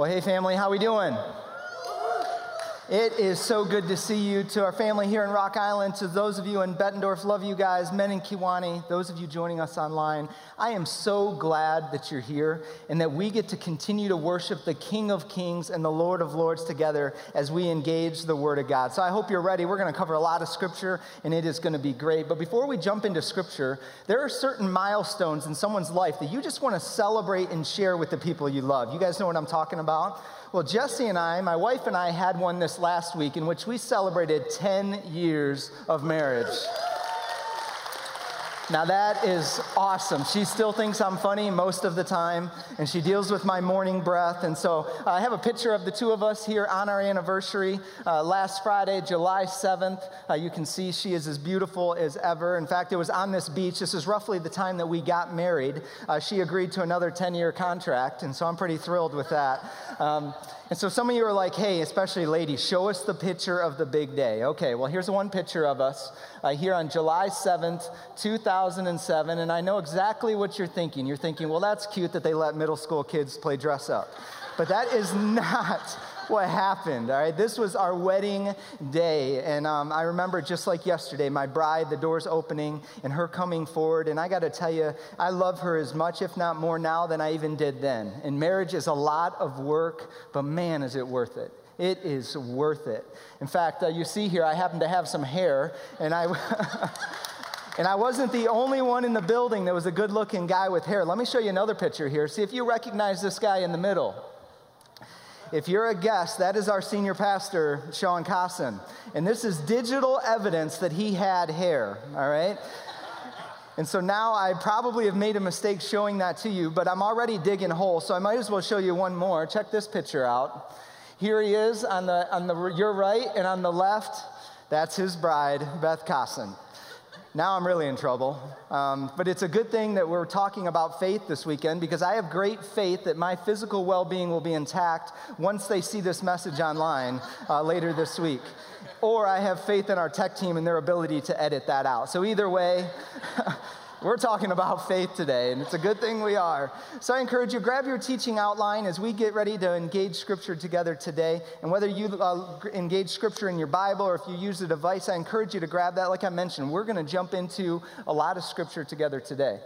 Well, hey family, how we doing? It is so good to see you. To our family here in Rock Island, to those of you in Bettendorf, love you guys. Men in Kewanee, those of you joining us online, I am so glad that you're here and that we get to continue to worship the King of Kings and the Lord of Lords together as we engage the Word of God. So I hope you're ready. We're going to cover a lot of Scripture and it is going to be great. But before we jump into Scripture, there are certain milestones in someone's life that you just want to celebrate and share with the people you love. You guys know what I'm talking about? Well, Jesse and I, my wife and I, had one this last week in which we celebrated 10 years of marriage. Now, that is awesome. She still thinks I'm funny most of the time, and she deals with my morning breath. And so uh, I have a picture of the two of us here on our anniversary. Uh, last Friday, July 7th, uh, you can see she is as beautiful as ever. In fact, it was on this beach. This is roughly the time that we got married. Uh, she agreed to another 10 year contract, and so I'm pretty thrilled with that. Um, and so some of you are like, hey, especially ladies, show us the picture of the big day. Okay, well, here's one picture of us uh, here on July 7th, 2007. And I know exactly what you're thinking. You're thinking, well, that's cute that they let middle school kids play dress up. But that is not what happened. All right, this was our wedding day, and um, I remember just like yesterday, my bride, the doors opening, and her coming forward. And I got to tell you, I love her as much, if not more, now than I even did then. And marriage is a lot of work, but man, is it worth it. It is worth it. In fact, uh, you see here, I happen to have some hair, and I. And I wasn't the only one in the building that was a good looking guy with hair. Let me show you another picture here. See if you recognize this guy in the middle. If you're a guest, that is our senior pastor, Sean Cosson. And this is digital evidence that he had hair, all right? And so now I probably have made a mistake showing that to you, but I'm already digging holes, so I might as well show you one more. Check this picture out. Here he is on the on the your right and on the left, that's his bride, Beth Cosson. Now I'm really in trouble. Um, but it's a good thing that we're talking about faith this weekend because I have great faith that my physical well being will be intact once they see this message online uh, later this week. Or I have faith in our tech team and their ability to edit that out. So either way, We're talking about faith today, and it's a good thing we are. So I encourage you, grab your teaching outline as we get ready to engage Scripture together today. And whether you uh, engage Scripture in your Bible or if you use a device, I encourage you to grab that. Like I mentioned, we're going to jump into a lot of Scripture together today.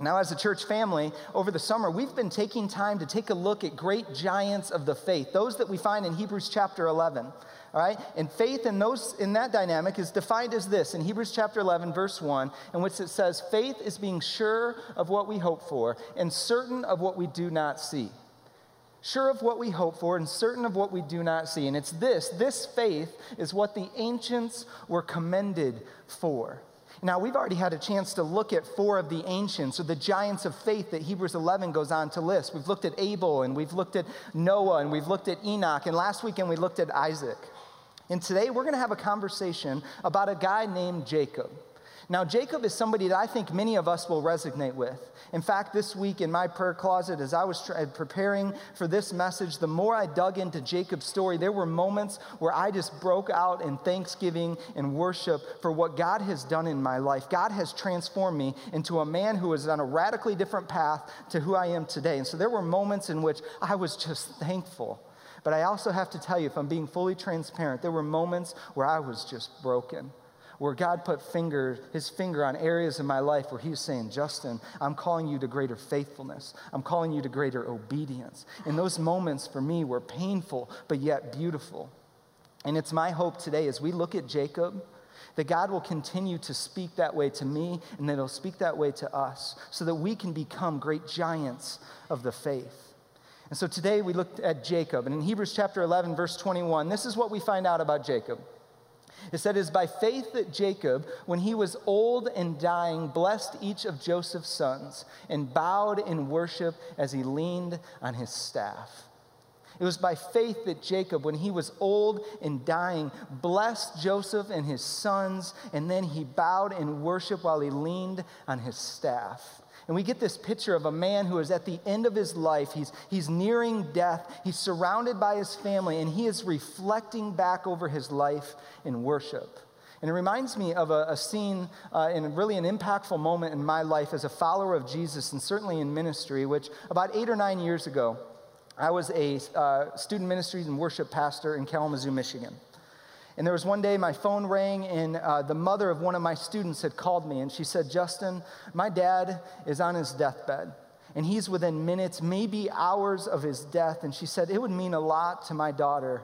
Now, as a church family, over the summer, we've been taking time to take a look at great giants of the faith, those that we find in Hebrews chapter 11. All right? And faith in those in that dynamic is defined as this in Hebrews chapter 11 verse 1 in which it says faith is being sure of what we hope for and certain of what we do not see. Sure of what we hope for and certain of what we do not see. And it's this, this faith is what the ancients were commended for. Now, we've already had a chance to look at four of the ancients, or the giants of faith that Hebrews 11 goes on to list. We've looked at Abel, and we've looked at Noah, and we've looked at Enoch, and last weekend we looked at Isaac. And today we're going to have a conversation about a guy named Jacob. Now, Jacob is somebody that I think many of us will resonate with. In fact, this week in my prayer closet, as I was uh, preparing for this message, the more I dug into Jacob's story, there were moments where I just broke out in thanksgiving and worship for what God has done in my life. God has transformed me into a man who is on a radically different path to who I am today. And so there were moments in which I was just thankful. But I also have to tell you, if I'm being fully transparent, there were moments where I was just broken. Where God put finger, his finger on areas in my life where he was saying, Justin, I'm calling you to greater faithfulness. I'm calling you to greater obedience. And those moments for me were painful, but yet beautiful. And it's my hope today as we look at Jacob, that God will continue to speak that way to me and that he'll speak that way to us so that we can become great giants of the faith. And so today we looked at Jacob. And in Hebrews chapter 11, verse 21, this is what we find out about Jacob. It said, It is by faith that Jacob, when he was old and dying, blessed each of Joseph's sons and bowed in worship as he leaned on his staff. It was by faith that Jacob, when he was old and dying, blessed Joseph and his sons, and then he bowed in worship while he leaned on his staff. And we get this picture of a man who is at the end of his life. He's, he's nearing death. He's surrounded by his family, and he is reflecting back over his life in worship. And it reminds me of a, a scene uh, in really an impactful moment in my life as a follower of Jesus, and certainly in ministry, which about eight or nine years ago, I was a uh, student ministries and worship pastor in Kalamazoo, Michigan. And there was one day my phone rang, and uh, the mother of one of my students had called me, and she said, Justin, my dad is on his deathbed, and he's within minutes, maybe hours of his death. And she said, It would mean a lot to my daughter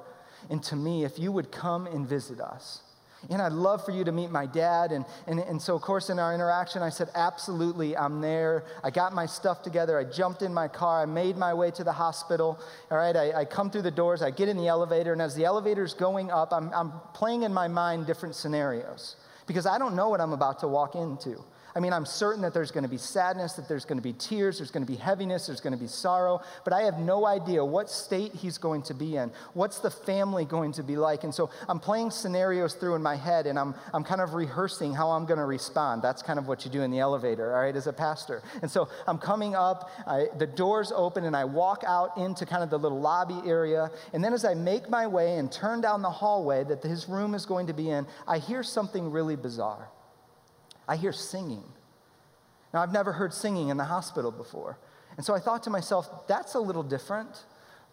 and to me if you would come and visit us. And I'd love for you to meet my dad. And, and, and so, of course, in our interaction, I said, Absolutely, I'm there. I got my stuff together. I jumped in my car. I made my way to the hospital. All right, I, I come through the doors. I get in the elevator. And as the elevator's going up, I'm, I'm playing in my mind different scenarios because I don't know what I'm about to walk into. I mean, I'm certain that there's going to be sadness, that there's going to be tears, there's going to be heaviness, there's going to be sorrow, but I have no idea what state he's going to be in. What's the family going to be like? And so I'm playing scenarios through in my head and I'm, I'm kind of rehearsing how I'm going to respond. That's kind of what you do in the elevator, all right, as a pastor. And so I'm coming up, I, the doors open, and I walk out into kind of the little lobby area. And then as I make my way and turn down the hallway that his room is going to be in, I hear something really bizarre. I hear singing. Now, I've never heard singing in the hospital before. And so I thought to myself, that's a little different.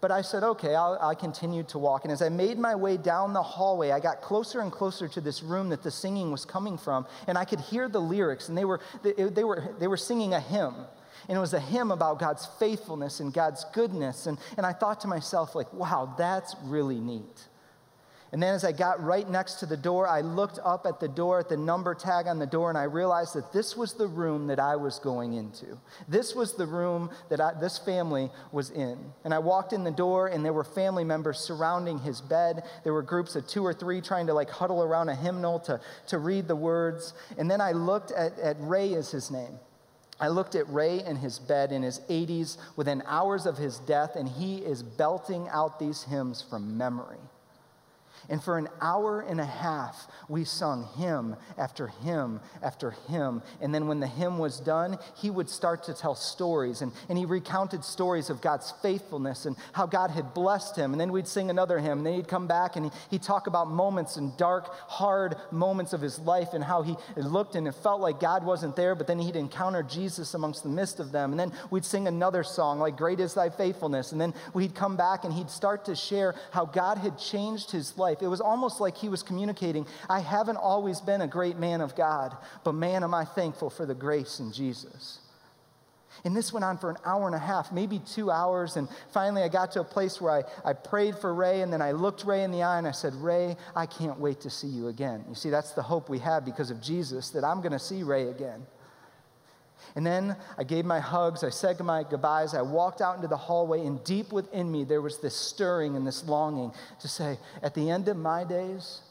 But I said, okay, I'll, I continued to walk. And as I made my way down the hallway, I got closer and closer to this room that the singing was coming from. And I could hear the lyrics, and they were, they, they were, they were singing a hymn. And it was a hymn about God's faithfulness and God's goodness. And, and I thought to myself, like, wow, that's really neat. And then as I got right next to the door, I looked up at the door, at the number tag on the door, and I realized that this was the room that I was going into. This was the room that I, this family was in. And I walked in the door, and there were family members surrounding his bed. There were groups of two or three trying to like huddle around a hymnal to, to read the words. And then I looked at, at Ray, is his name. I looked at Ray in his bed in his 80s within hours of his death, and he is belting out these hymns from memory. And for an hour and a half, we sung hymn after hymn after hymn. And then when the hymn was done, he would start to tell stories. And, and he recounted stories of God's faithfulness and how God had blessed him. And then we'd sing another hymn. And then he'd come back and he, he'd talk about moments and dark, hard moments of his life and how he looked and it felt like God wasn't there, but then he'd encounter Jesus amongst the midst of them. And then we'd sing another song like, Great is Thy Faithfulness. And then we'd come back and he'd start to share how God had changed his life life. It was almost like he was communicating, I haven't always been a great man of God, but man, am I thankful for the grace in Jesus. And this went on for an hour and a half, maybe two hours. And finally, I got to a place where I, I prayed for Ray, and then I looked Ray in the eye and I said, Ray, I can't wait to see you again. You see, that's the hope we have because of Jesus, that I'm going to see Ray again. And then I gave my hugs, I said my goodbyes, I walked out into the hallway, and deep within me there was this stirring and this longing to say, at the end of my days,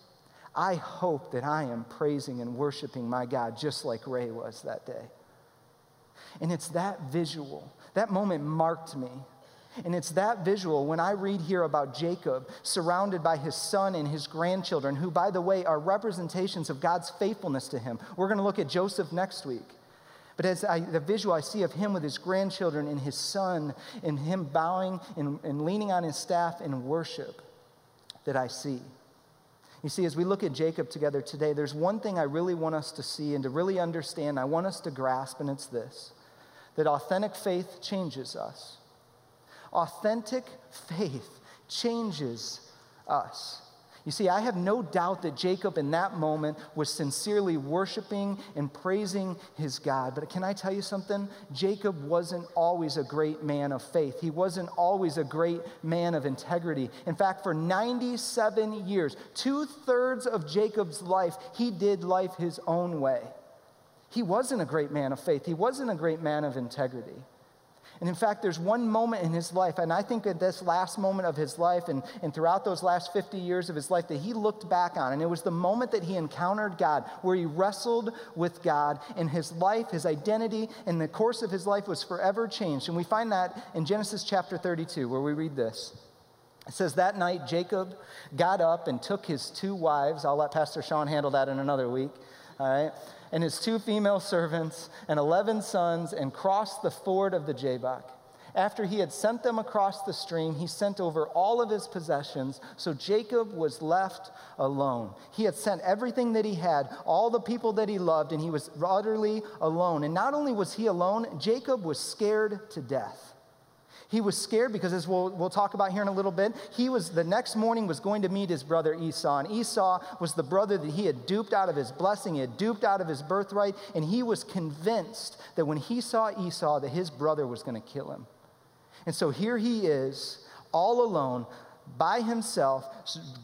I hope that I am praising and worshiping my God just like Ray was that day. And it's that visual, that moment marked me. And it's that visual when I read here about Jacob surrounded by his son and his grandchildren, who, by the way, are representations of God's faithfulness to him. We're going to look at Joseph next week. But as I, the visual I see of him with his grandchildren and his son, and him bowing and, and leaning on his staff in worship, that I see. You see, as we look at Jacob together today, there's one thing I really want us to see and to really understand, I want us to grasp, and it's this that authentic faith changes us. Authentic faith changes us. You see, I have no doubt that Jacob in that moment was sincerely worshiping and praising his God. But can I tell you something? Jacob wasn't always a great man of faith, he wasn't always a great man of integrity. In fact, for 97 years, two thirds of Jacob's life, he did life his own way. He wasn't a great man of faith, he wasn't a great man of integrity. And in fact, there's one moment in his life, and I think that this last moment of his life and, and throughout those last 50 years of his life that he looked back on, and it was the moment that he encountered God, where he wrestled with God, and his life, his identity, and the course of his life was forever changed. And we find that in Genesis chapter 32, where we read this. It says, That night, Jacob got up and took his two wives. I'll let Pastor Sean handle that in another week. All right and his two female servants and 11 sons and crossed the ford of the Jabbok. After he had sent them across the stream, he sent over all of his possessions, so Jacob was left alone. He had sent everything that he had, all the people that he loved, and he was utterly alone. And not only was he alone, Jacob was scared to death. He was scared because, as we'll, we'll talk about here in a little bit, he was the next morning was going to meet his brother Esau. And Esau was the brother that he had duped out of his blessing, he had duped out of his birthright, and he was convinced that when he saw Esau, that his brother was going to kill him. And so here he is, all alone, by himself,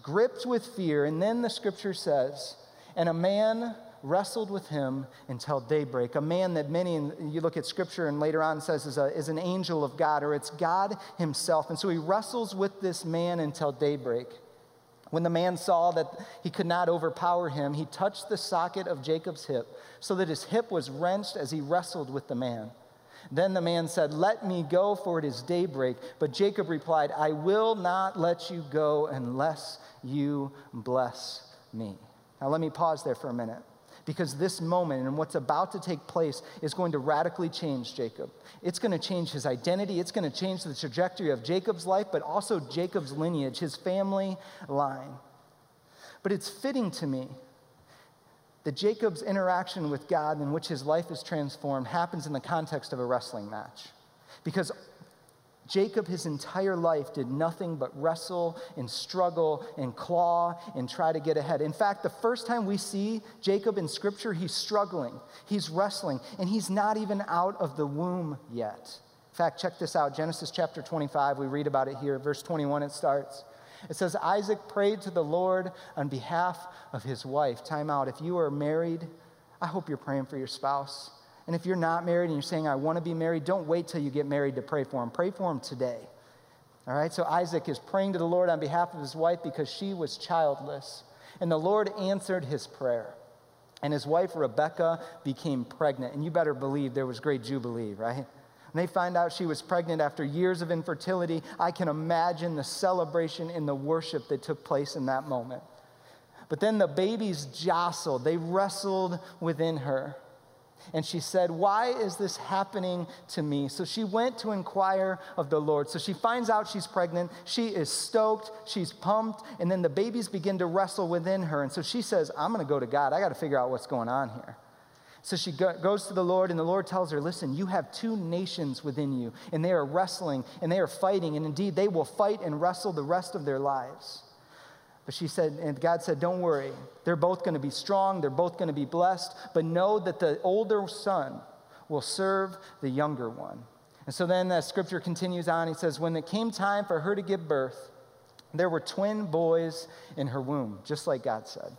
gripped with fear. And then the scripture says, and a man wrestled with him until daybreak. A man that many, you look at scripture and later on says is, a, is an angel of God, or it's God himself. And so he wrestles with this man until daybreak. When the man saw that he could not overpower him, he touched the socket of Jacob's hip so that his hip was wrenched as he wrestled with the man. Then the man said, Let me go, for it is daybreak. But Jacob replied, I will not let you go unless you bless me. Now, let me pause there for a minute because this moment and what's about to take place is going to radically change Jacob. It's going to change his identity, it's going to change the trajectory of Jacob's life, but also Jacob's lineage, his family line. But it's fitting to me that Jacob's interaction with God, in which his life is transformed, happens in the context of a wrestling match. Because Jacob, his entire life, did nothing but wrestle and struggle and claw and try to get ahead. In fact, the first time we see Jacob in scripture, he's struggling, he's wrestling, and he's not even out of the womb yet. In fact, check this out Genesis chapter 25, we read about it here. Verse 21, it starts. It says, Isaac prayed to the Lord on behalf of his wife. Time out. If you are married, I hope you're praying for your spouse. And if you're not married and you're saying, I want to be married, don't wait till you get married to pray for him. Pray for him today. All right, so Isaac is praying to the Lord on behalf of his wife because she was childless. And the Lord answered his prayer. And his wife, Rebecca, became pregnant. And you better believe there was great jubilee, right? And they find out she was pregnant after years of infertility. I can imagine the celebration and the worship that took place in that moment. But then the babies jostled, they wrestled within her. And she said, Why is this happening to me? So she went to inquire of the Lord. So she finds out she's pregnant. She is stoked. She's pumped. And then the babies begin to wrestle within her. And so she says, I'm going to go to God. I got to figure out what's going on here. So she go, goes to the Lord, and the Lord tells her, Listen, you have two nations within you, and they are wrestling and they are fighting. And indeed, they will fight and wrestle the rest of their lives. But she said, and God said, Don't worry. They're both going to be strong. They're both going to be blessed. But know that the older son will serve the younger one. And so then the scripture continues on. He says, When it came time for her to give birth, there were twin boys in her womb, just like God said.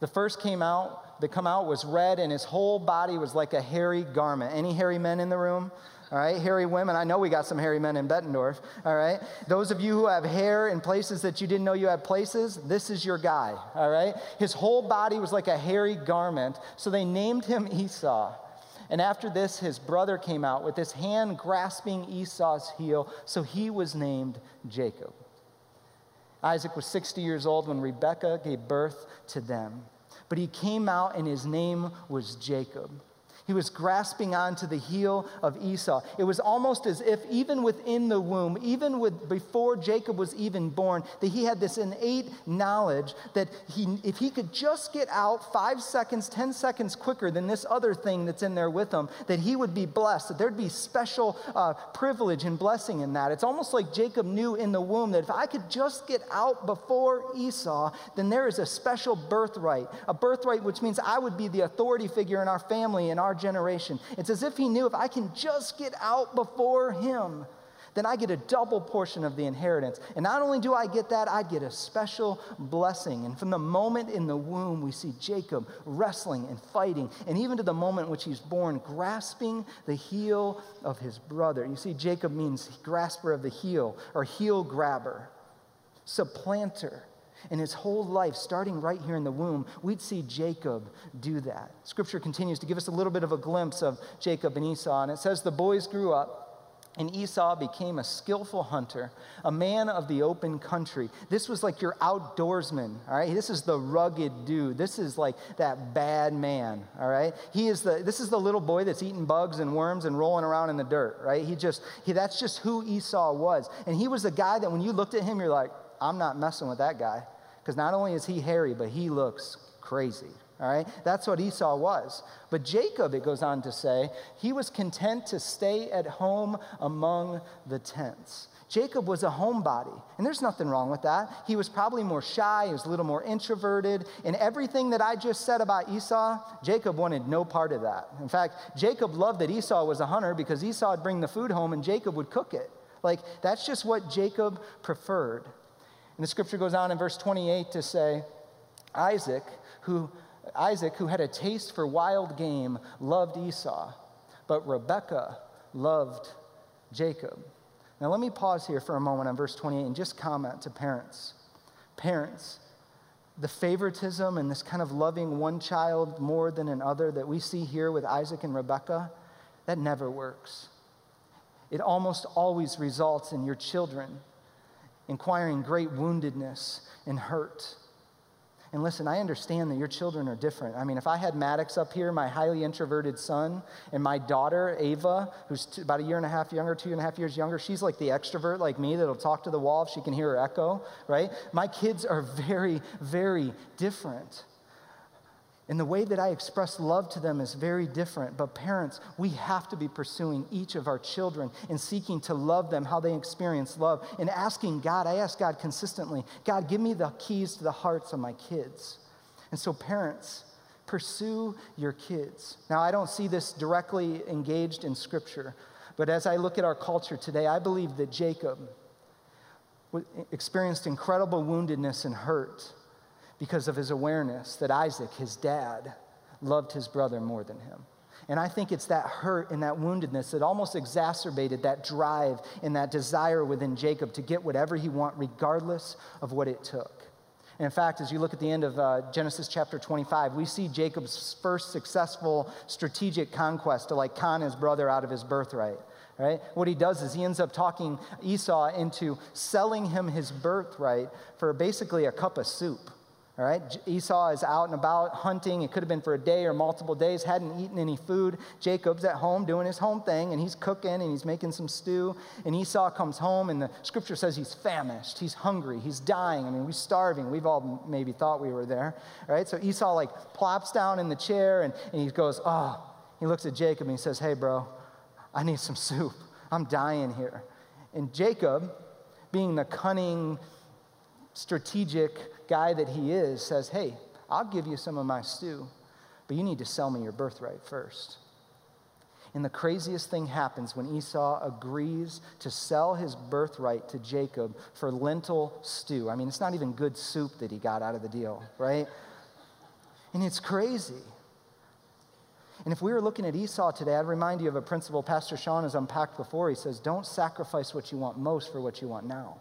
The first came out, that come out was red, and his whole body was like a hairy garment. Any hairy men in the room? All right? Hairy women. I know we got some hairy men in Bettendorf, all right? Those of you who have hair in places that you didn't know you had places, this is your guy, all right? His whole body was like a hairy garment, so they named him Esau. And after this, his brother came out with his hand grasping Esau's heel, so he was named Jacob. Isaac was 60 years old when Rebekah gave birth to them. But he came out and his name was Jacob. He was grasping onto the heel of Esau. It was almost as if, even within the womb, even with, before Jacob was even born, that he had this innate knowledge that he, if he could just get out five seconds, 10 seconds quicker than this other thing that's in there with him, that he would be blessed, that there'd be special uh, privilege and blessing in that. It's almost like Jacob knew in the womb that if I could just get out before Esau, then there is a special birthright, a birthright which means I would be the authority figure in our family, in our generation. It's as if he knew if I can just get out before him, then I get a double portion of the inheritance. And not only do I get that, I get a special blessing. And from the moment in the womb, we see Jacob wrestling and fighting, and even to the moment in which he's born, grasping the heel of his brother. You see, Jacob means grasper of the heel or heel grabber, supplanter in his whole life, starting right here in the womb, we'd see Jacob do that. Scripture continues to give us a little bit of a glimpse of Jacob and Esau, and it says the boys grew up. And Esau became a skillful hunter, a man of the open country. This was like your outdoorsman, all right? This is the rugged dude. This is like that bad man, all right? He is the, this is the little boy that's eating bugs and worms and rolling around in the dirt, right? He just, he, that's just who Esau was. And he was the guy that when you looked at him, you're like, I'm not messing with that guy. Because not only is he hairy, but he looks crazy, All right? That's what Esau was. But Jacob, it goes on to say, he was content to stay at home among the tents. Jacob was a homebody, and there's nothing wrong with that. He was probably more shy, he was a little more introverted, and everything that I just said about Esau, Jacob wanted no part of that. In fact, Jacob loved that Esau was a hunter because Esau would bring the food home and Jacob would cook it. Like, that's just what Jacob preferred. And the scripture goes on in verse 28 to say, Isaac, who Isaac, who had a taste for wild game, loved Esau, but Rebekah loved Jacob. Now, let me pause here for a moment on verse 28 and just comment to parents. Parents, the favoritism and this kind of loving one child more than another that we see here with Isaac and Rebekah, that never works. It almost always results in your children acquiring great woundedness and hurt and listen, I understand that your children are different. I mean, if I had Maddox up here, my highly introverted son, and my daughter, Ava, who's t- about a year and a half younger, two and a half years younger, she's like the extrovert like me that'll talk to the wall if she can hear her echo, right? My kids are very, very different. And the way that I express love to them is very different. But parents, we have to be pursuing each of our children and seeking to love them, how they experience love, and asking God, I ask God consistently, God, give me the keys to the hearts of my kids. And so, parents, pursue your kids. Now, I don't see this directly engaged in Scripture, but as I look at our culture today, I believe that Jacob experienced incredible woundedness and hurt because of his awareness that Isaac, his dad, loved his brother more than him. And I think it's that hurt and that woundedness that almost exacerbated that drive and that desire within Jacob to get whatever he want, regardless of what it took. And in fact, as you look at the end of uh, Genesis chapter 25, we see Jacob's first successful strategic conquest to like con his brother out of his birthright. Right? What he does is he ends up talking Esau into selling him his birthright for basically a cup of soup. All right, Esau is out and about hunting. It could have been for a day or multiple days, hadn't eaten any food. Jacob's at home doing his home thing, and he's cooking and he's making some stew. And Esau comes home, and the scripture says he's famished, he's hungry, he's dying. I mean, we're starving. We've all maybe thought we were there, right? So Esau like plops down in the chair and, and he goes, Oh, he looks at Jacob and he says, Hey, bro, I need some soup. I'm dying here. And Jacob, being the cunning, strategic, guy that he is, says, Hey, I'll give you some of my stew, but you need to sell me your birthright first. And the craziest thing happens when Esau agrees to sell his birthright to Jacob for lentil stew. I mean, it's not even good soup that he got out of the deal, right? And it's crazy. And if we were looking at Esau today, I'd remind you of a principle Pastor Sean has unpacked before. He says, Don't sacrifice what you want most for what you want now.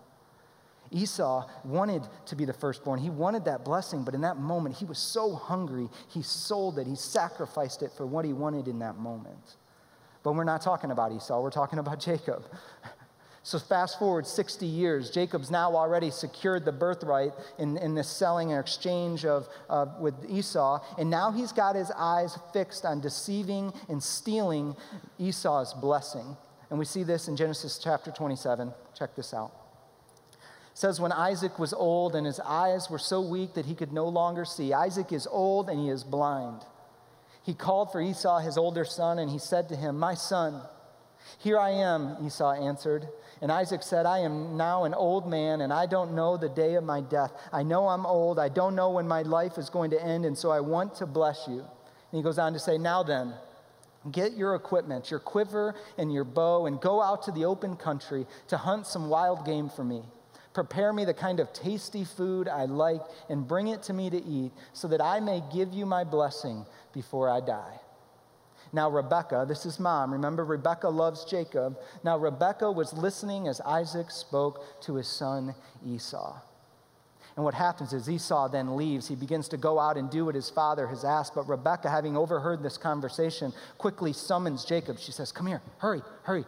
Esau wanted to be the firstborn. He wanted that blessing, but in that moment, he was so hungry, he sold it. He sacrificed it for what he wanted in that moment. But we're not talking about Esau, we're talking about Jacob. So, fast forward 60 years, Jacob's now already secured the birthright in, in this selling or exchange of, uh, with Esau, and now he's got his eyes fixed on deceiving and stealing Esau's blessing. And we see this in Genesis chapter 27. Check this out says when Isaac was old and his eyes were so weak that he could no longer see. Isaac is old and he is blind. He called for Esau, his older son, and he said to him, My son, here I am, Esau answered. And Isaac said, I am now an old man, and I don't know the day of my death. I know I'm old. I don't know when my life is going to end, and so I want to bless you. And he goes on to say, Now then, get your equipment, your quiver and your bow, and go out to the open country to hunt some wild game for me. Prepare me the kind of tasty food I like and bring it to me to eat so that I may give you my blessing before I die. Now, Rebecca, this is mom. Remember, Rebecca loves Jacob. Now, Rebecca was listening as Isaac spoke to his son Esau. And what happens is Esau then leaves. He begins to go out and do what his father has asked. But Rebecca, having overheard this conversation, quickly summons Jacob. She says, Come here, hurry, hurry.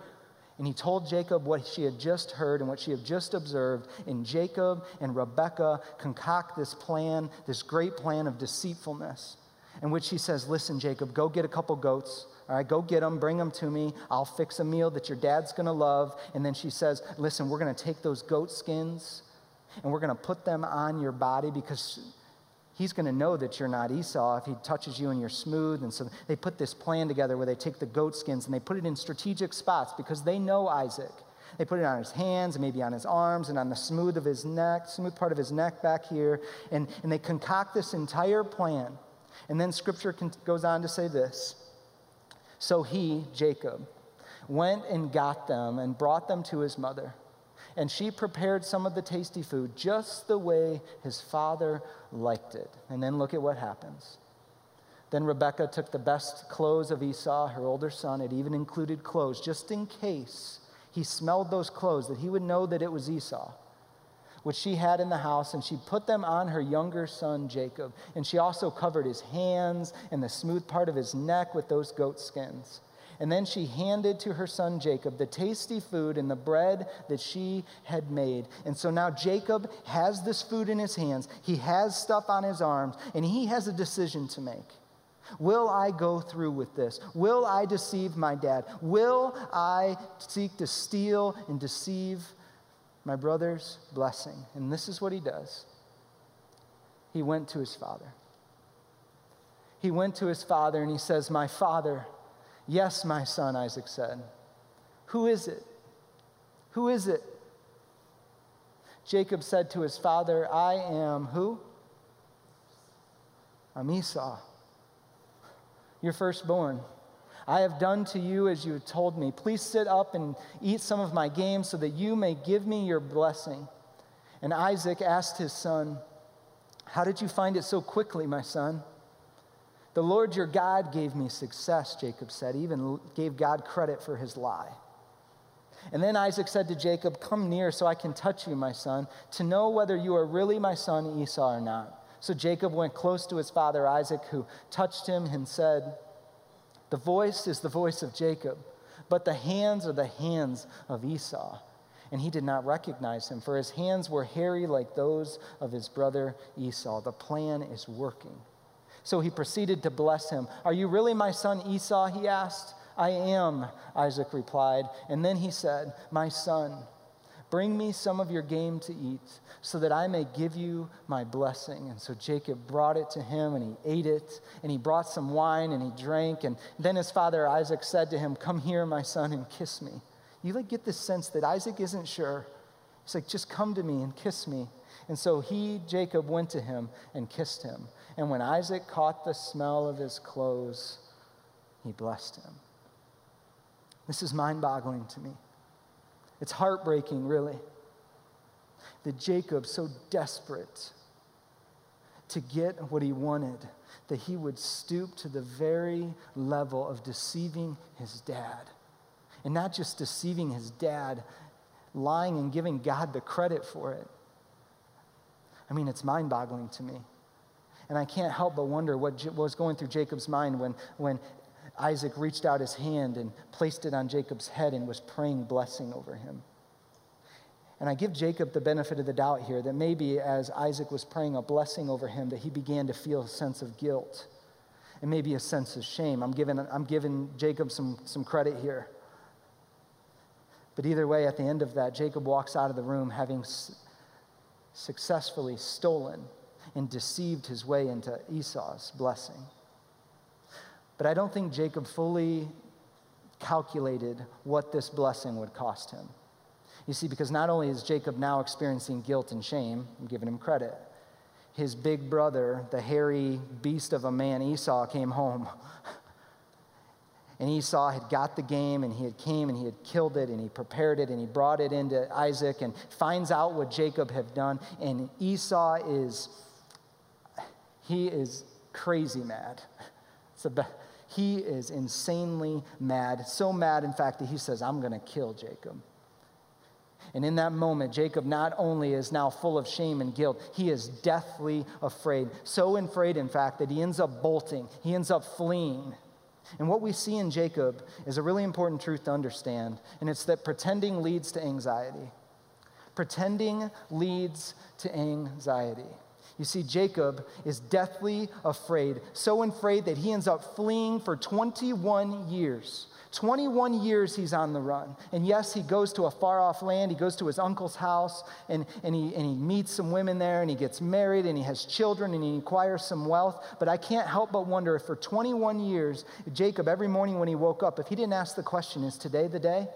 And he told Jacob what she had just heard and what she had just observed. And Jacob and Rebekah concoct this plan, this great plan of deceitfulness, in which he says, Listen, Jacob, go get a couple goats. All right, go get them, bring them to me. I'll fix a meal that your dad's gonna love. And then she says, Listen, we're gonna take those goat skins and we're gonna put them on your body because he's going to know that you're not Esau if he touches you and you're smooth. And so they put this plan together where they take the goat skins and they put it in strategic spots because they know Isaac. They put it on his hands and maybe on his arms and on the smooth of his neck, smooth part of his neck back here. And, and they concoct this entire plan. And then scripture goes on to say this So he, Jacob, went and got them and brought them to his mother. And she prepared some of the tasty food just the way his father liked it. And then look at what happens. Then Rebekah took the best clothes of Esau, her older son. It even included clothes, just in case he smelled those clothes, that he would know that it was Esau, which she had in the house, and she put them on her younger son Jacob. And she also covered his hands and the smooth part of his neck with those goat skins. And then she handed to her son Jacob the tasty food and the bread that she had made. And so now Jacob has this food in his hands, he has stuff on his arms, and he has a decision to make. Will I go through with this? Will I deceive my dad? Will I seek to steal and deceive my brother's blessing? And this is what he does. He went to his father. He went to his father and he says, My father, yes, my son, Isaac said. Who is it? Who is it? Jacob said to his father, I am who? I'm Esau your firstborn. I have done to you as you told me. Please sit up and eat some of my game so that you may give me your blessing. And Isaac asked his son, How did you find it so quickly, my son? The Lord your God gave me success, Jacob said, even gave God credit for his lie. And then Isaac said to Jacob, Come near so I can touch you, my son, to know whether you are really my son Esau or not. So Jacob went close to his father Isaac, who touched him and said, The voice is the voice of Jacob, but the hands are the hands of Esau. And he did not recognize him, for his hands were hairy like those of his brother Esau. The plan is working. So he proceeded to bless him. Are you really my son Esau? He asked. I am, Isaac replied. And then he said, My son, Bring me some of your game to eat, so that I may give you my blessing. And so Jacob brought it to him, and he ate it, and he brought some wine, and he drank. And then his father Isaac said to him, Come here, my son, and kiss me. You like get this sense that Isaac isn't sure. He's like, Just come to me and kiss me. And so he, Jacob, went to him and kissed him. And when Isaac caught the smell of his clothes, he blessed him. This is mind boggling to me. It's heartbreaking, really, that Jacob, so desperate to get what he wanted, that he would stoop to the very level of deceiving his dad. And not just deceiving his dad, lying and giving God the credit for it. I mean, it's mind boggling to me. And I can't help but wonder what was going through Jacob's mind when, when Isaac reached out his hand and placed it on Jacob's head and was praying blessing over him. And I give Jacob the benefit of the doubt here that maybe as Isaac was praying a blessing over him, that he began to feel a sense of guilt and maybe a sense of shame. I'm giving, I'm giving Jacob some, some credit here. But either way, at the end of that, Jacob walks out of the room having s- successfully stolen and deceived his way into Esau's blessing. But I don't think Jacob fully calculated what this blessing would cost him. You see, because not only is Jacob now experiencing guilt and shame, I'm giving him credit, his big brother, the hairy beast of a man, Esau, came home. And Esau had got the game and he had came and he had killed it and he prepared it and he brought it into Isaac and finds out what Jacob had done. And Esau is, he is crazy mad. Best. He is insanely mad. So mad, in fact, that he says, I'm going to kill Jacob. And in that moment, Jacob not only is now full of shame and guilt, he is deathly afraid. So afraid, in fact, that he ends up bolting, he ends up fleeing. And what we see in Jacob is a really important truth to understand, and it's that pretending leads to anxiety. Pretending leads to anxiety. You see, Jacob is deathly afraid, so afraid that he ends up fleeing for 21 years. 21 years he's on the run. And yes, he goes to a far off land. He goes to his uncle's house and, and, he, and he meets some women there and he gets married and he has children and he acquires some wealth. But I can't help but wonder if for 21 years, Jacob, every morning when he woke up, if he didn't ask the question, is today the day?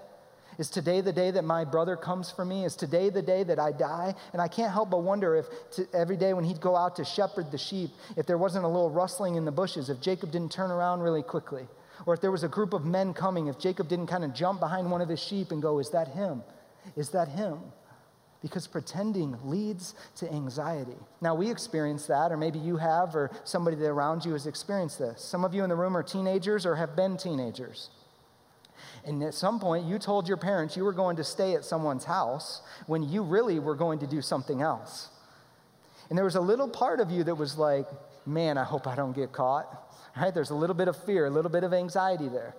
Is today the day that my brother comes for me? Is today the day that I die? And I can't help but wonder if to, every day when he'd go out to shepherd the sheep, if there wasn't a little rustling in the bushes, if Jacob didn't turn around really quickly. Or if there was a group of men coming, if Jacob didn't kind of jump behind one of his sheep and go, Is that him? Is that him? Because pretending leads to anxiety. Now, we experience that, or maybe you have, or somebody that around you has experienced this. Some of you in the room are teenagers or have been teenagers. And at some point, you told your parents you were going to stay at someone's house when you really were going to do something else. And there was a little part of you that was like, man, I hope I don't get caught right? There's a little bit of fear, a little bit of anxiety there.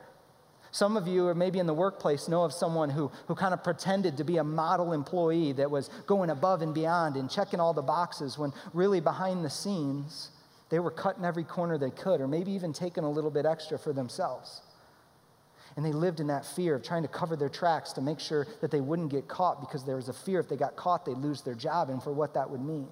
Some of you, or maybe in the workplace, know of someone who, who kind of pretended to be a model employee that was going above and beyond and checking all the boxes when really behind the scenes, they were cutting every corner they could, or maybe even taking a little bit extra for themselves. And they lived in that fear of trying to cover their tracks to make sure that they wouldn't get caught because there was a fear if they got caught, they'd lose their job and for what that would mean.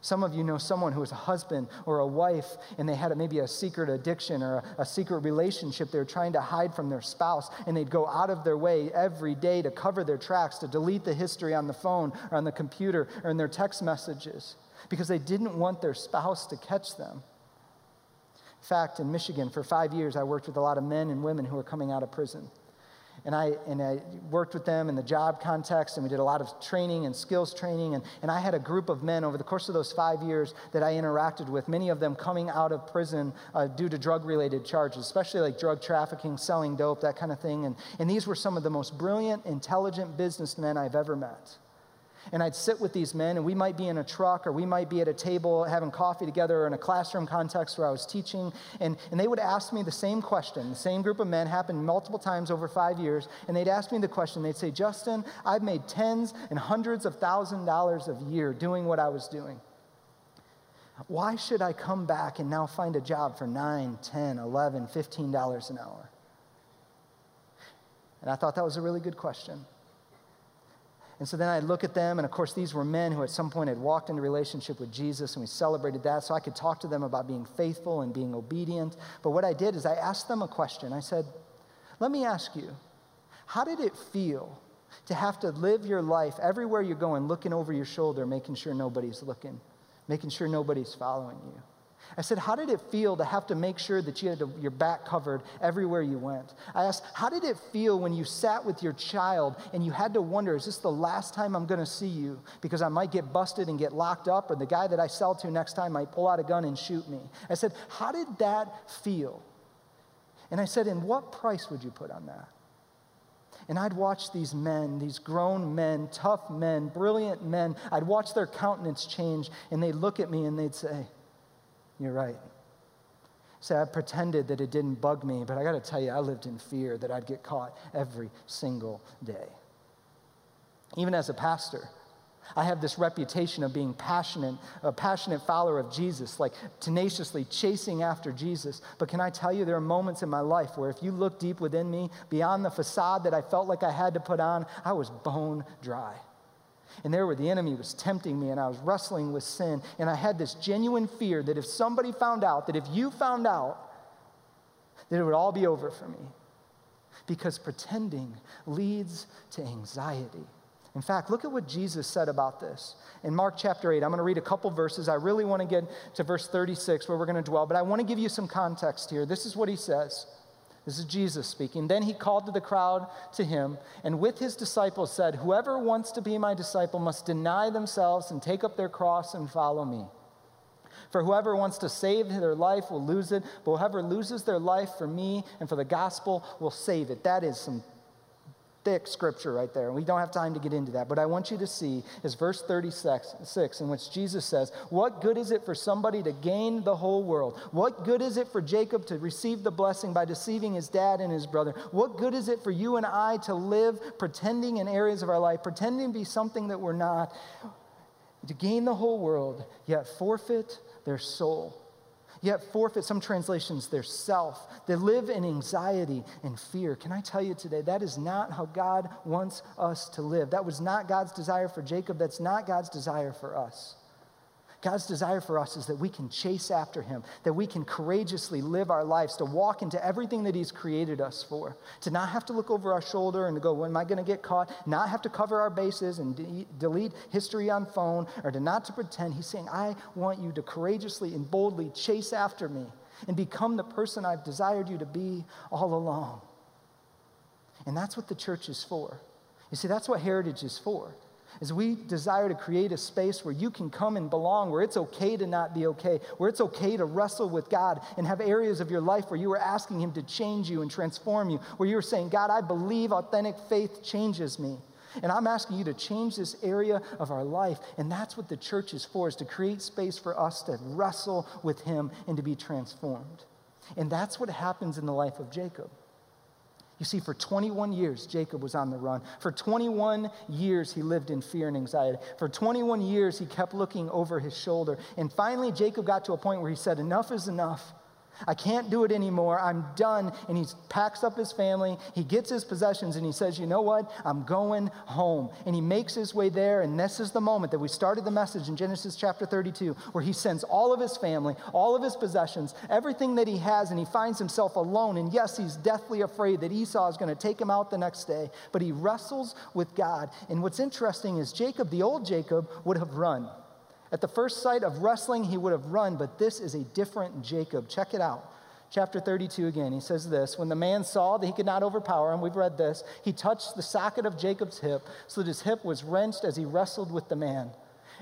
Some of you know someone who was a husband or a wife and they had maybe a secret addiction or a, a, secret relationship they were trying to hide from their spouse, and they'd go out of their way every day to cover their tracks, to delete the history on the phone or on the computer or in their text messages because they didn't want their spouse to catch them. In fact, in Michigan, for five years, I worked with a lot of men and women who were coming out of prison and I, and I worked with them in the job context, and we did a lot of training and skills training. And, and I had a group of men over the course of those five years that I interacted with, many of them coming out of prison uh, due to drug related charges, especially like drug trafficking, selling dope, that kind of thing. And, and these were some of the most brilliant, intelligent businessmen I've ever met. And I'd sit with these men, and we might be in a truck or we might be at a table having coffee together or in a classroom context where I was teaching. And, and they would ask me the same question. The same group of men happened multiple times over five years. And they'd ask me the question. They'd say, Justin, I've made tens and hundreds of thousand dollars a year doing what I was doing. Why should I come back and now find a job for 9, 10, 11, 15 dollars an hour? And I thought that was a really good question. And so then I look at them, and of course, these were men who at some point had walked into relationship with Jesus, and we celebrated that. So I could talk to them about being faithful and being obedient. But what I did is I asked them a question. I said, Let me ask you, how did it feel to have to live your life everywhere you're going, looking over your shoulder, making sure nobody's looking, making sure nobody's following you? I said, How did it feel to have to make sure that you had to, your back covered everywhere you went? I asked, How did it feel when you sat with your child and you had to wonder, Is this the last time I'm going to see you? Because I might get busted and get locked up, or the guy that I sell to next time might pull out a gun and shoot me. I said, How did that feel? And I said, And what price would you put on that? And I'd watch these men, these grown men, tough men, brilliant men. I'd watch their countenance change, and they'd look at me and they'd say, you're right. Say, I pretended that it didn't bug me, but I got to tell you, I lived in fear that I'd get caught every single day. Even as a pastor, I have this reputation of being passionate, a passionate follower of Jesus, like tenaciously chasing after Jesus. But can I tell you, there are moments in my life where if you look deep within me, beyond the facade that I felt like I had to put on, I was bone dry. And there where the enemy was tempting me and I was wrestling with sin. And I had this genuine fear that if somebody found out, that if you found out, that it would all be over for me. Because pretending leads to anxiety. In fact, look at what Jesus said about this. In Mark chapter 8, I'm going to read a couple verses. I really want to get to verse 36 where we're going to dwell, but I want to give you some context here. This is what he says. This is Jesus speaking. Then he called to the crowd to him, and with his disciples said, Whoever wants to be my disciple must deny themselves and take up their cross and follow me. For whoever wants to save their life will lose it, but whoever loses their life for me and for the gospel will save it. That is some thick scripture right there. We don't have time to get into that. But I want you to see is verse 36, in which Jesus says, What good is it for somebody to gain the whole world? What good is it for Jacob to receive the blessing by deceiving his dad and his brother? What good is it for you and I to live pretending in areas of our life, pretending to be something that we're not? to gain the whole world, yet forfeit their soul. Yet forfeit, some translations, their self. They live in anxiety and fear. Can I tell you today, that is not how God wants us to live. That was not God's desire for Jacob. That's not God's desire for us. God's desire for us is that we can chase after Him, that we can courageously live our lives, to walk into everything that He's created us for, to not have to look over our shoulder and to go, when am I going to get caught? Not have to cover our bases and de- delete history on phone, or to not to pretend. He's saying, I want you to courageously and boldly chase after me and become the person I've desired you to be all along. And that's what the church is for. You see, that's what heritage is for is we desire to create a space where you can come and belong, where it's okay to not be okay, where it's okay to wrestle with God and have areas of your life where you are asking Him to change you and transform you, where you're saying, God, I believe authentic faith changes me. And I'm asking you to change this area of our life. And that's what the church is for, is to create space for us to wrestle with Him and to be transformed. And that's what happens in the life of Jacob. You see, for 21 years, Jacob was on the run. For 21 years, he lived in fear and anxiety. For 21 years, he kept looking over his shoulder. And finally, Jacob got to a point where he said, Enough is enough. I can't do it anymore. I'm done. And he packs up his family. He gets his possessions and he says, You know what? I'm going home. And he makes his way there. And this is the moment that we started the message in Genesis chapter 32, where he sends all of his family, all of his possessions, everything that he has, and he finds himself alone. And yes, he's deathly afraid that Esau is going to take him out the next day. But he wrestles with God. And what's interesting is Jacob, the old Jacob, would have run. At the first sight of wrestling, he would have run, but this is a different Jacob. Check it out. Chapter 32 again, he says this When the man saw that he could not overpower him, we've read this, he touched the socket of Jacob's hip so that his hip was wrenched as he wrestled with the man.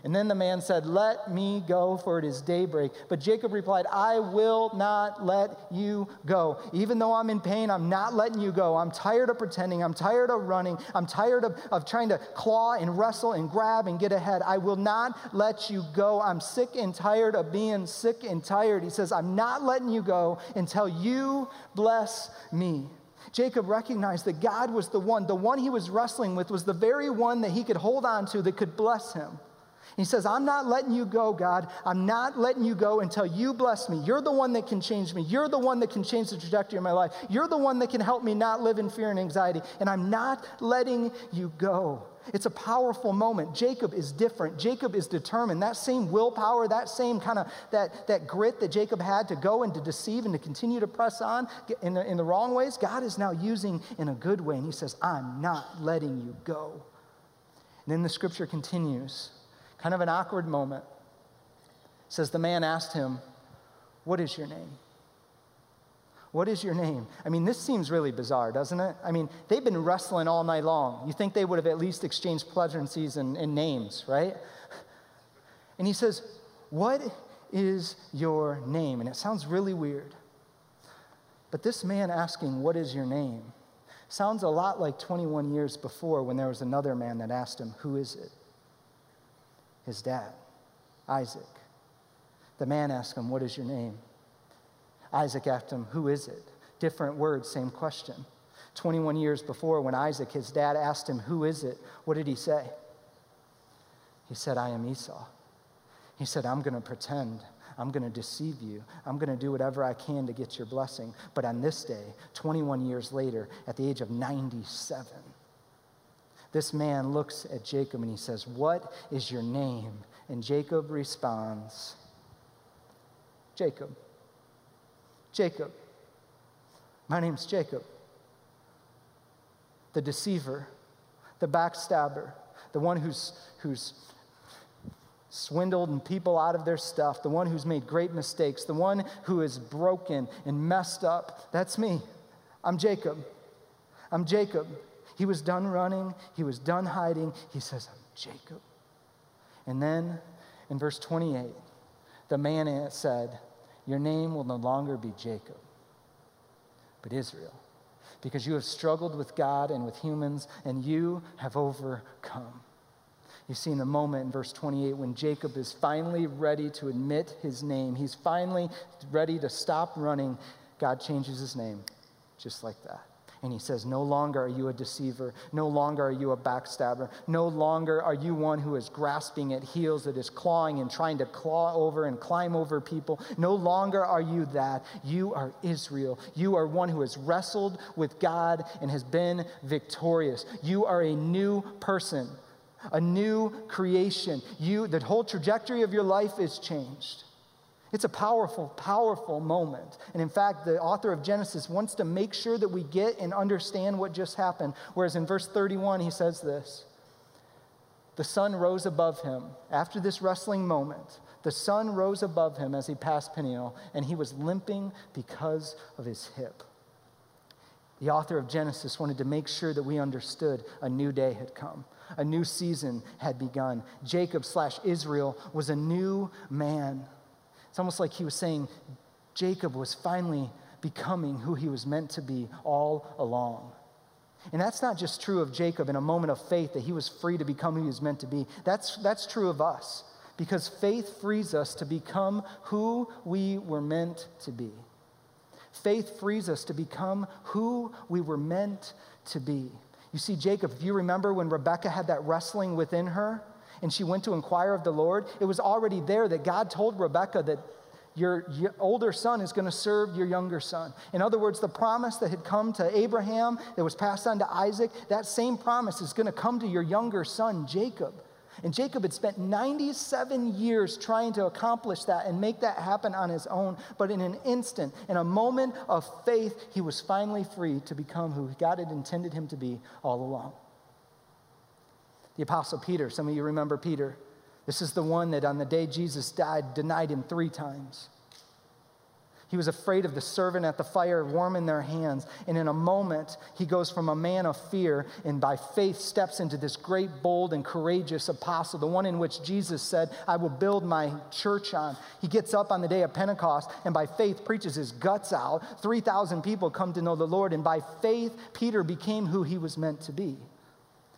And then the man said, Let me go, for it is daybreak. But Jacob replied, I will not let you go. Even though I'm in pain, I'm not letting you go. I'm tired of pretending. I'm tired of running. I'm tired of, of trying to claw and wrestle and grab and get ahead. I will not let you go. I'm sick and tired of being sick and tired. He says, I'm not letting you go until you bless me. Jacob recognized that God was the one, the one he was wrestling with was the very one that he could hold on to that could bless him. He says, I'm not letting you go, God. I'm not letting you go until you bless me. You're the one that can change me. You're the one that can change the trajectory of my life. You're the one that can help me not live in fear and anxiety. And I'm not letting you go. It's a powerful moment. Jacob is different. Jacob is determined. That same willpower, that same kind of that, that grit that Jacob had to go and to deceive and to continue to press on in the, in the wrong ways, God is now using in a good way. And he says, I'm not letting you go. And then the scripture continues kind of an awkward moment. Says the man asked him, What is your name? What is your name? I mean, this seems really bizarre, doesn't it? I mean, they've been wrestling all night long. You think they would have at least exchanged pleasantries and, and names, right? And he says, What is your name? And it sounds really weird. But this man asking, What is your name? sounds a lot like 21 years before when there was another man that asked him, Who is it? His dad, Isaac. The man asked him, What is your name? Isaac asked him, Who is it? Different words, same question. 21 years before, when Isaac, his dad, asked him, Who is it? What did he say? He said, I am Esau. He said, I'm going to pretend. I'm going to deceive you. I'm going to do whatever I can to get your blessing. But on this day, 21 years later, at the age of 97, this man looks at Jacob and he says, What is your name? And Jacob responds, Jacob. Jacob. My name's Jacob. The deceiver, the backstabber, the one who's, who's swindled people out of their stuff, the one who's made great mistakes, the one who is broken and messed up. That's me. I'm Jacob. I'm Jacob. He was done running, he was done hiding. He says, I'm Jacob. And then in verse 28, the man said, Your name will no longer be Jacob, but Israel, because you have struggled with God and with humans, and you have overcome. You see, in the moment in verse 28, when Jacob is finally ready to admit his name, he's finally ready to stop running, God changes his name just like that. And he says, No longer are you a deceiver. No longer are you a backstabber. No longer are you one who is grasping at heels, that is clawing and trying to claw over and climb over people. No longer are you that. You are Israel. You are one who has wrestled with God and has been victorious. You are a new person, a new creation. You, the whole trajectory of your life is changed. It's a powerful, powerful moment. And in fact, the author of Genesis wants to make sure that we get and understand what just happened. Whereas in verse 31, he says this The sun rose above him. After this wrestling moment, the sun rose above him as he passed Peniel, and he was limping because of his hip. The author of Genesis wanted to make sure that we understood a new day had come. A new season had begun. Jacob slash Israel was a new man. It's almost like he was saying Jacob was finally becoming who he was meant to be all along. And that's not just true of Jacob in a moment of faith that he was free to become who he was meant to be. That's, that's true of us because faith frees us to become who we were meant to be. Faith frees us to become who we were meant to be. You see, Jacob, if you remember when Rebecca had that wrestling within her, and she went to inquire of the Lord, it was already there that God told Rebekah that your, your older son is going to serve your younger son. In other words, the promise that had come to Abraham, that was passed on to Isaac, that same promise is going to come to your younger son, Jacob. And Jacob had spent 97 years trying to accomplish that and make that happen on his own. But in an instant, in a moment of faith, he was finally free to become who God had intended him to be all along. The Apostle Peter, some of you remember Peter. This is the one that on the day Jesus died denied him three times. He was afraid of the servant at the fire warming their hands. And in a moment, he goes from a man of fear and by faith steps into this great, bold, and courageous apostle, the one in which Jesus said, I will build my church on. He gets up on the day of Pentecost and by faith preaches his guts out. 3,000 people come to know the Lord. And by faith, Peter became who he was meant to be.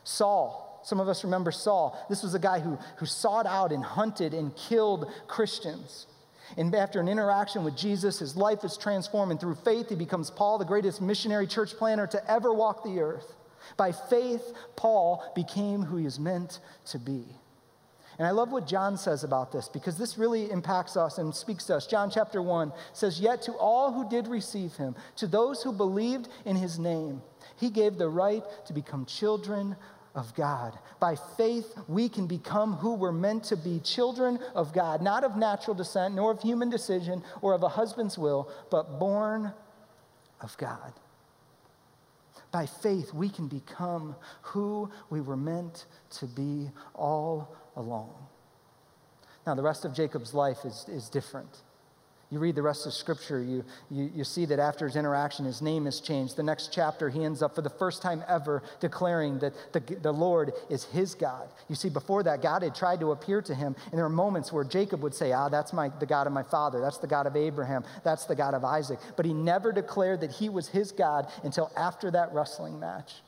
Saul, some of us remember Saul. This was a guy who, who sought out and hunted and killed Christians. And after an interaction with Jesus, his life is transformed. And through faith, he becomes Paul, the greatest missionary church planner to ever walk the earth. By faith, Paul became who he is meant to be. And I love what John says about this because this really impacts us and speaks to us. John chapter 1 says, Yet to all who did receive him, to those who believed in his name, he gave the right to become children of God. By faith, we can become who we're meant to be children of God, not of natural descent, nor of human decision or of a husband's will, but born of God. By faith, we can become who we were meant to be all along. Now, the rest of Jacob's life is, is different. You read the rest of Scripture, you, you, you see that after his interaction, his name is changed. The next chapter, he ends up for the first time ever declaring that the, the Lord is his God. You see, before that, God had tried to appear to him, and there are moments where Jacob would say, Ah, that's my, the God of my father, that's the God of Abraham, that's the God of Isaac. But he never declared that he was his God until after that wrestling match.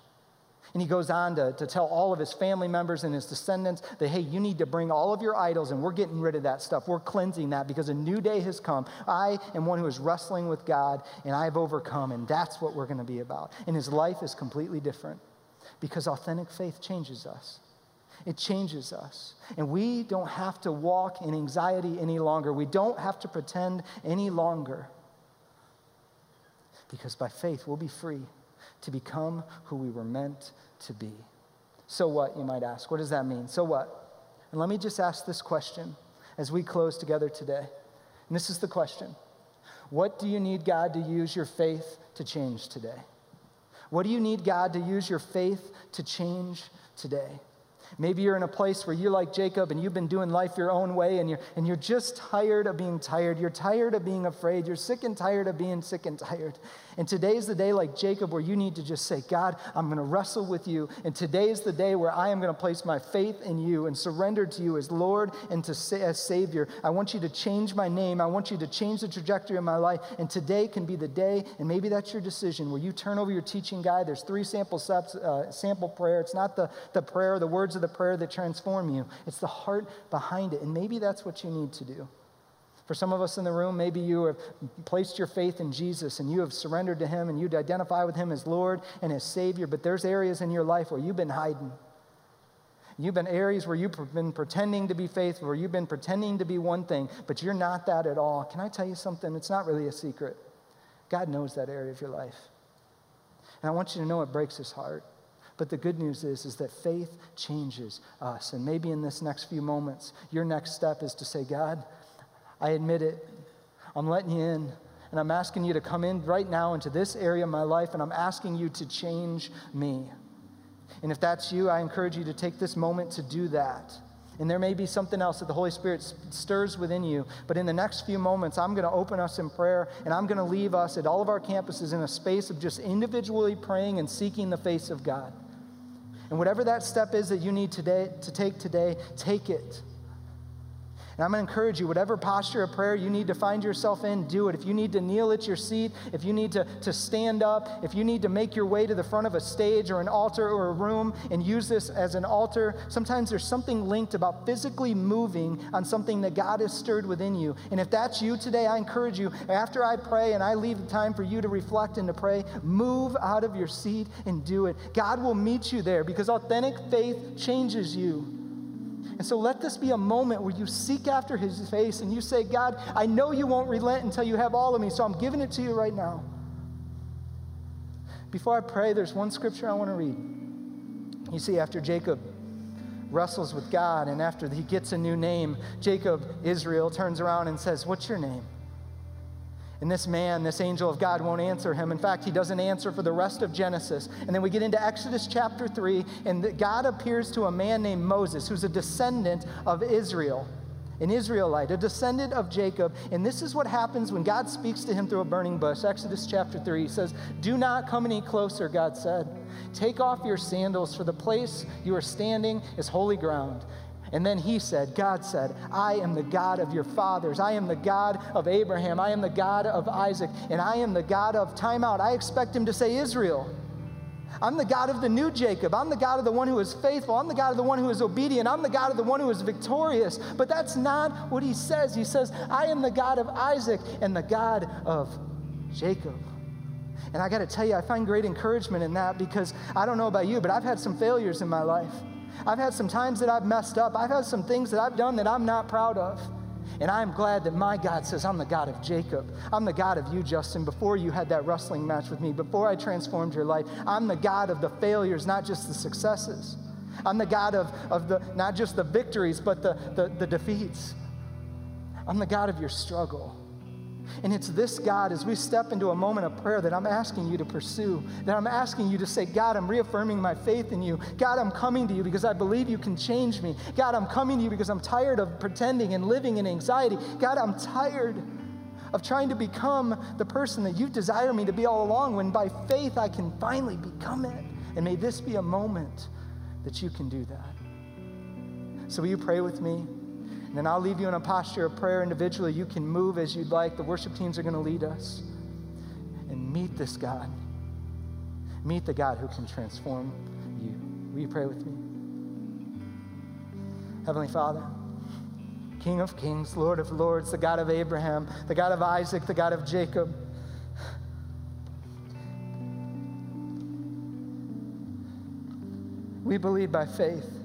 And he goes on to, to tell all of his family members and his descendants that, hey, you need to bring all of your idols and we're getting rid of that stuff. We're cleansing that because a new day has come. I am one who is wrestling with God and I've overcome, and that's what we're going to be about. And his life is completely different because authentic faith changes us. It changes us. And we don't have to walk in anxiety any longer. We don't have to pretend any longer because by faith we'll be free to become who we were meant to be. So what, you might ask? What does that mean? So what? And let me just ask this question as we close together today. And this is the question What do you need God to use your faith to change today? What do you need God to use your faith to change today? Maybe you're in a place where you're like Jacob and you've been doing life your own way and you're, and you're just tired of being tired. You're tired of being afraid. You're sick and tired of being sick and tired. And today's the day, like Jacob, where you need to just say, God, I'm going to wrestle with you. And today's the day where I am going to place my faith in you and surrender to you as Lord and to say, as Savior. I want you to change my name. I want you to change the trajectory of my life. And today can be the day, and maybe that's your decision, where you turn over your teaching guide. There's three sample steps, uh, sample prayer. It's not the, the prayer, the words of the prayer that transform you, it's the heart behind it. And maybe that's what you need to do. For some of us in the room, maybe you have placed your faith in Jesus and you have surrendered to Him and you identify with Him as Lord and as Savior, but there's areas in your life where you've been hiding. You've been areas where you've been pretending to be faithful, where you've been pretending to be one thing, but you're not that at all. Can I tell you something? It's not really a secret. God knows that area of your life. And I want you to know it breaks his heart. But the good news is, is that faith changes us. And maybe in this next few moments, your next step is to say, God, I admit it. I'm letting you in. And I'm asking you to come in right now into this area of my life, and I'm asking you to change me. And if that's you, I encourage you to take this moment to do that. And there may be something else that the Holy Spirit stirs within you. But in the next few moments, I'm going to open us in prayer, and I'm going to leave us at all of our campuses in a space of just individually praying and seeking the face of God. And whatever that step is that you need today, to take today, take it. And I'm going to encourage you, whatever posture of prayer you need to find yourself in, do it. If you need to kneel at your seat, if you need to, to stand up, if you need to make your way to the front of a stage or an altar or a room and use this as an altar, sometimes there's something linked about physically moving on something that God has stirred within you. And if that's you today, I encourage you, after I pray and I leave the time for you to reflect and to pray, move out of your seat and do it. God will meet you there because authentic faith changes you. And so let this be a moment where you seek after his face and you say, God, I know you won't relent until you have all of me, so I'm giving it to you right now. Before I pray, there's one scripture I want to read. You see, after Jacob wrestles with God and after he gets a new name, Jacob, Israel, turns around and says, What's your name? And this man, this angel of God, won't answer him. In fact, he doesn't answer for the rest of Genesis. And then we get into Exodus chapter 3, and God appears to a man named Moses, who's a descendant of Israel, an Israelite, a descendant of Jacob. And this is what happens when God speaks to him through a burning bush. Exodus chapter 3, he says, Do not come any closer, God said. Take off your sandals, for the place you are standing is holy ground. And then he said, God said, I am the God of your fathers. I am the God of Abraham. I am the God of Isaac. And I am the God of time out. I expect him to say Israel. I'm the God of the new Jacob. I'm the God of the one who is faithful. I'm the God of the one who is obedient. I'm the God of the one who is victorious. But that's not what he says. He says, I am the God of Isaac and the God of Jacob. And I got to tell you, I find great encouragement in that because I don't know about you, but I've had some failures in my life. I've had some times that I've messed up. I've had some things that I've done that I'm not proud of. And I'm glad that my God says, I'm the God of Jacob. I'm the God of you, Justin, before you had that wrestling match with me, before I transformed your life. I'm the God of the failures, not just the successes. I'm the God of, of the, not just the victories, but the, the, the defeats. I'm the God of your struggle. And it's this God, as we step into a moment of prayer, that I'm asking you to pursue, that I'm asking you to say, God, I'm reaffirming my faith in you. God, I'm coming to you because I believe you can change me. God, I'm coming to you because I'm tired of pretending and living in anxiety. God, I'm tired of trying to become the person that you desire me to be all along when by faith I can finally become it. And may this be a moment that you can do that. So, will you pray with me? And then I'll leave you in a posture of prayer individually. You can move as you'd like. The worship teams are going to lead us. And meet this God. Meet the God who can transform you. Will you pray with me? Heavenly Father, King of kings, Lord of lords, the God of Abraham, the God of Isaac, the God of Jacob. We believe by faith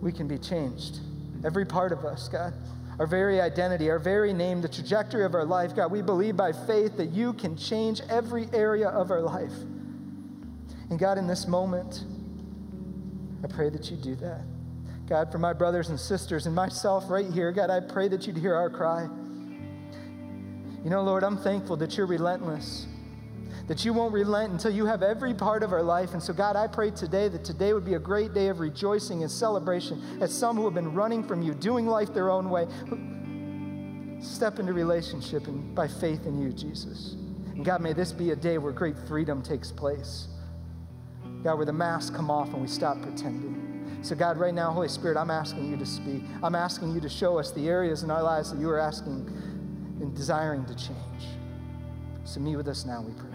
we can be changed. Every part of us, God. Our very identity, our very name, the trajectory of our life, God, we believe by faith that you can change every area of our life. And God, in this moment, I pray that you do that. God, for my brothers and sisters and myself right here, God, I pray that you'd hear our cry. You know, Lord, I'm thankful that you're relentless that you won't relent until you have every part of our life. And so, God, I pray today that today would be a great day of rejoicing and celebration as some who have been running from you, doing life their own way, step into relationship and by faith in you, Jesus. And God, may this be a day where great freedom takes place. God, where the masks come off and we stop pretending. So, God, right now, Holy Spirit, I'm asking you to speak. I'm asking you to show us the areas in our lives that you are asking and desiring to change. So, meet with us now, we pray.